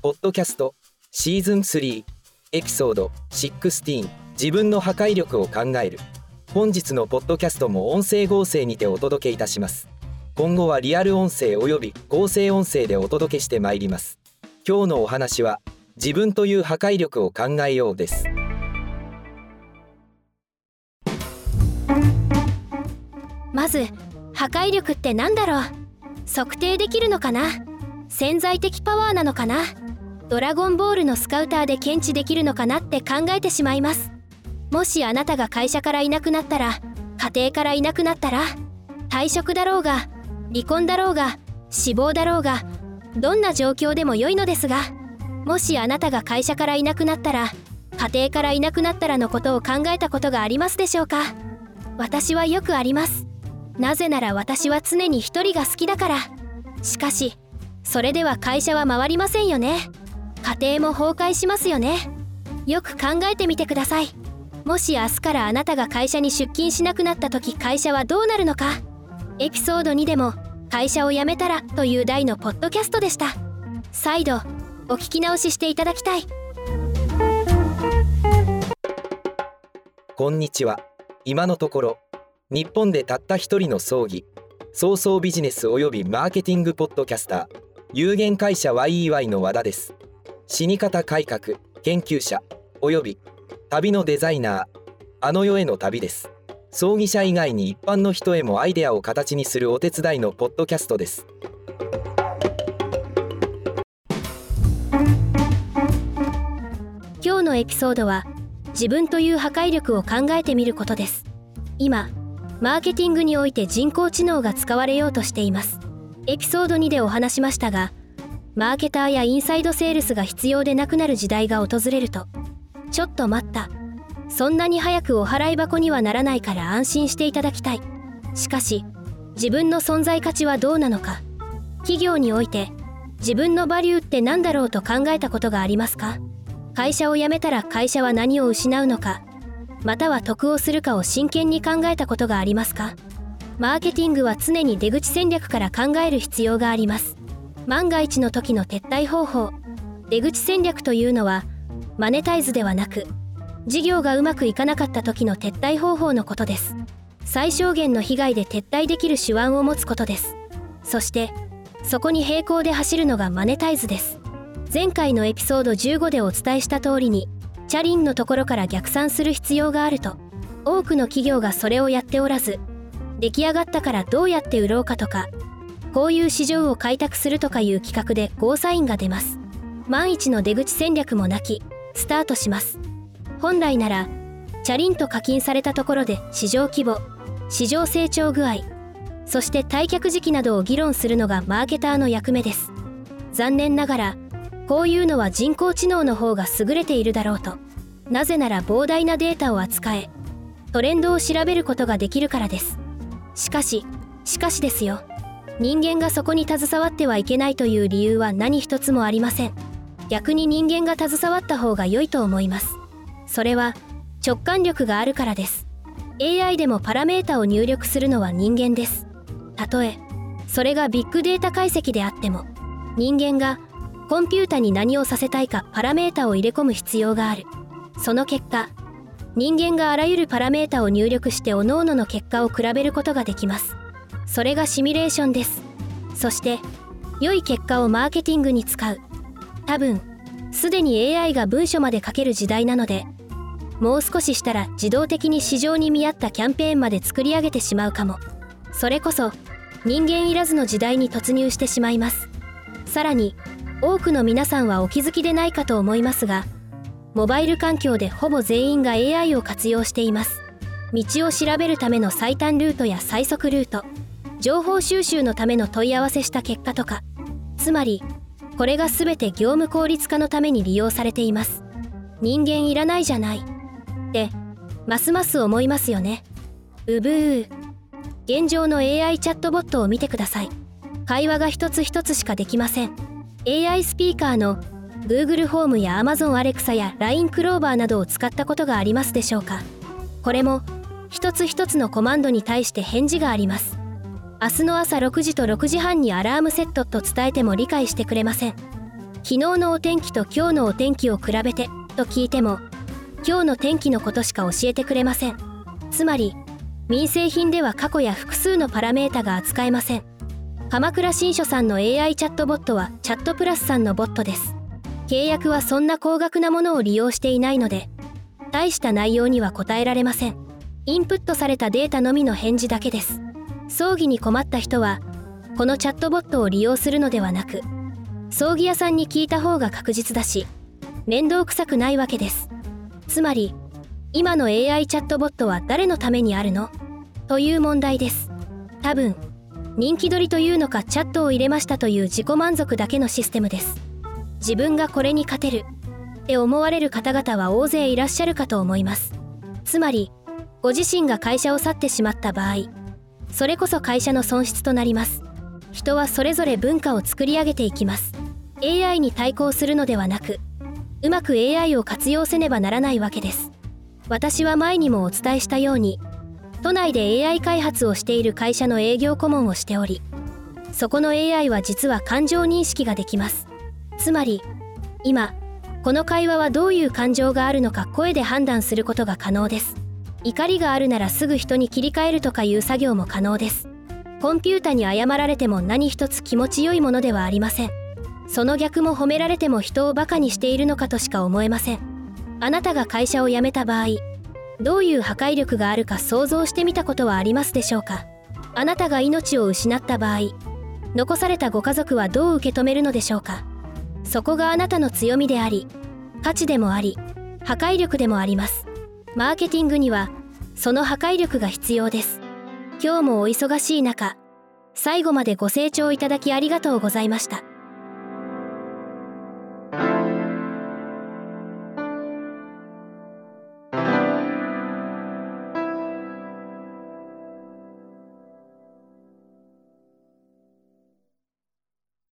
ポッドキャストシーズン3エピソード16自分の破壊力を考える。本日のポッドキャストも音声合成にてお届けいたします。今後はリアル音声および合成音声でお届けしてまいります。今日のお話は自分という破壊力を考えようです。まず破壊力って何だろう？測定できるのかな？潜在的パワーなのかな？ドラゴンボールのスカウターで検知できるのかなって考えてしまいます。もしあなたが会社からいなくなったら家庭からいなくなったら退職だろうが離婚だろうが死亡だろうがどんな状況でも良いのですがもしあなたが会社からいなくなったら家庭からいなくなったらのことを考えたことがありますでしょうか？私はよくあります。なぜなら私は常に一人が好きだから。しかしそれでは会社は回りませんよね。家庭も崩壊しますよね。よく考えてみてください。もし明日からあなたが会社に出勤しなくなった時会社はどうなるのか。エピソード2でも会社を辞めたらという題のポッドキャストでした。再度お聞き直ししていただきたい。こんにちは。今のところ日本でたった一人の葬儀早々ビジネスおよびマーケティングポッドキャスター有限会社 YEY の和田です。死に方改革研究者および旅のデザイナーあの世への旅です。葬儀者以外に一般の人へもアイデアを形にするお手伝いのポッドキャストです。今日のエピソードは自分という破壊力を考えてみることです。今マーケティングにおいて人工知能が使われようとしています。エピソード2でお話しましたがマーケターやインサイドセールスが必要でなくなる時代が訪れるとちょっと待った。そんなに早くお払い箱にはならないから安心していただきたい。しかし自分の存在価値はどうなのか。企業において自分のバリューって何だろうと考えたことがありますか？会社を辞めたら会社は何を失うのか？または得をするかを真剣に考えたことがありますか？マーケティングは常に出口戦略から考える必要があります。万が一の時の撤退方法。出口戦略というのはマネタイズではなく事業がうまくいかなかった時の撤退方法のことです。最小限の被害で撤退できる手腕を持つことです。そしてそこに並行で走るのがマネタイズです。前回のエピソード15でお伝えした通りにチャリンのところから逆算する必要があると多くの企業がそれをやっておらず出来上がったからどうやって売ろうかとかこういう市場を開拓するとかいう企画でゴーサインが出ます。万一の出口戦略もなきスタートします。本来ならチャリンと課金されたところで市場規模市場成長具合そして退却時期などを議論するのがマーケターの役目です。残念ながらこういうのは人工知能の方が優れているだろうと。なぜなら膨大なデータを扱えトレンドを調べることができるからです。しかししかしですよ。人間がそこに携わってはいけないという理由は何一つもありません。逆に人間が携わった方が良いと思います。それは直感力があるからです。AI でもパラメータを入力するのは人間です。たとえそれがビッグデータ解析であっても人間がコンピュータに何をさせたいかパラメータを入れ込む必要がある。その結果人間があらゆるパラメータを入力して各々の結果を比べることができます。それがシミュレーションです。そして良い結果をマーケティングに使う。多分すでに AI が文書まで書ける時代なのでもう少ししたら自動的に市場に見合ったキャンペーンまで作り上げてしまうかも。それこそ人間いらずの時代に突入してしまいます。さらに多くの皆さんはお気づきでないかと思いますがモバイル環境でほぼ全員が AI を活用しています。道を調べるための最短ルートや最速ルート。情報収集のための問い合わせした結果とか。つまりこれが全て業務効率化のために利用されています。人間いらないじゃない。ってますます思いますよね。うぶー。現状の AI チャットボットを見てください。会話が一つ一つしかできません。AI スピーカーの Google ホームや Amazon Alexa や LINE クローバーなどを使ったことがありますでしょうか。これも一つ一つのコマンドに対して返事があります。明日の朝6時と6時半にアラームセットと伝えても理解してくれません。昨日のお天気と今日のお天気を比べてと聞いても今日の天気のことしか教えてくれません。つまり民生品では過去や複数のパラメータが扱えません。鎌倉新書さんの AI チャットボットはチャットプラスさんのボットです。契約はそんな高額なものを利用していないので大した内容には答えられません。インプットされたデータのみの返事だけです。葬儀に困った人はこのチャットボットを利用するのではなく葬儀屋さんに聞いた方が確実だし面倒くさくないわけです。つまり今の AI チャットボットは誰のためにあるの？という問題です。多分人気取りというのかチャットを入れましたという自己満足だけのシステムです。自分がこれに勝てるって思われる方々は大勢いらっしゃるかと思います。つまりご自身が会社を去ってしまった場合それこそ会社の損失となります。人はそれぞれ文化を作り上げていきます。AI に対抗するのではなくうまく AI を活用せねばならないわけです。私は前にもお伝えしたように都内で AI 開発をしている会社の営業顧問をしておりそこの AI は実は感情認識ができます。つまり今この会話はどういう感情があるのか声で判断することが可能です。怒りがあるならすぐ人に切り替えるとかいう作業も可能です。コンピュータに謝られても何一つ気持ちよいものではありません。その逆も褒められても人をバカにしているのかとしか思えません。あなたが会社を辞めた場合どういう破壊力があるか想像してみたことはありますでしょうか？あなたが命を失った場合残されたご家族はどう受け止めるのでしょうか？そこがあなたの強みであり価値でもあり破壊力でもあります。マーケティングにはその破壊力が必要です。今日もお忙しい中最後までご清聴いただきありがとうございました。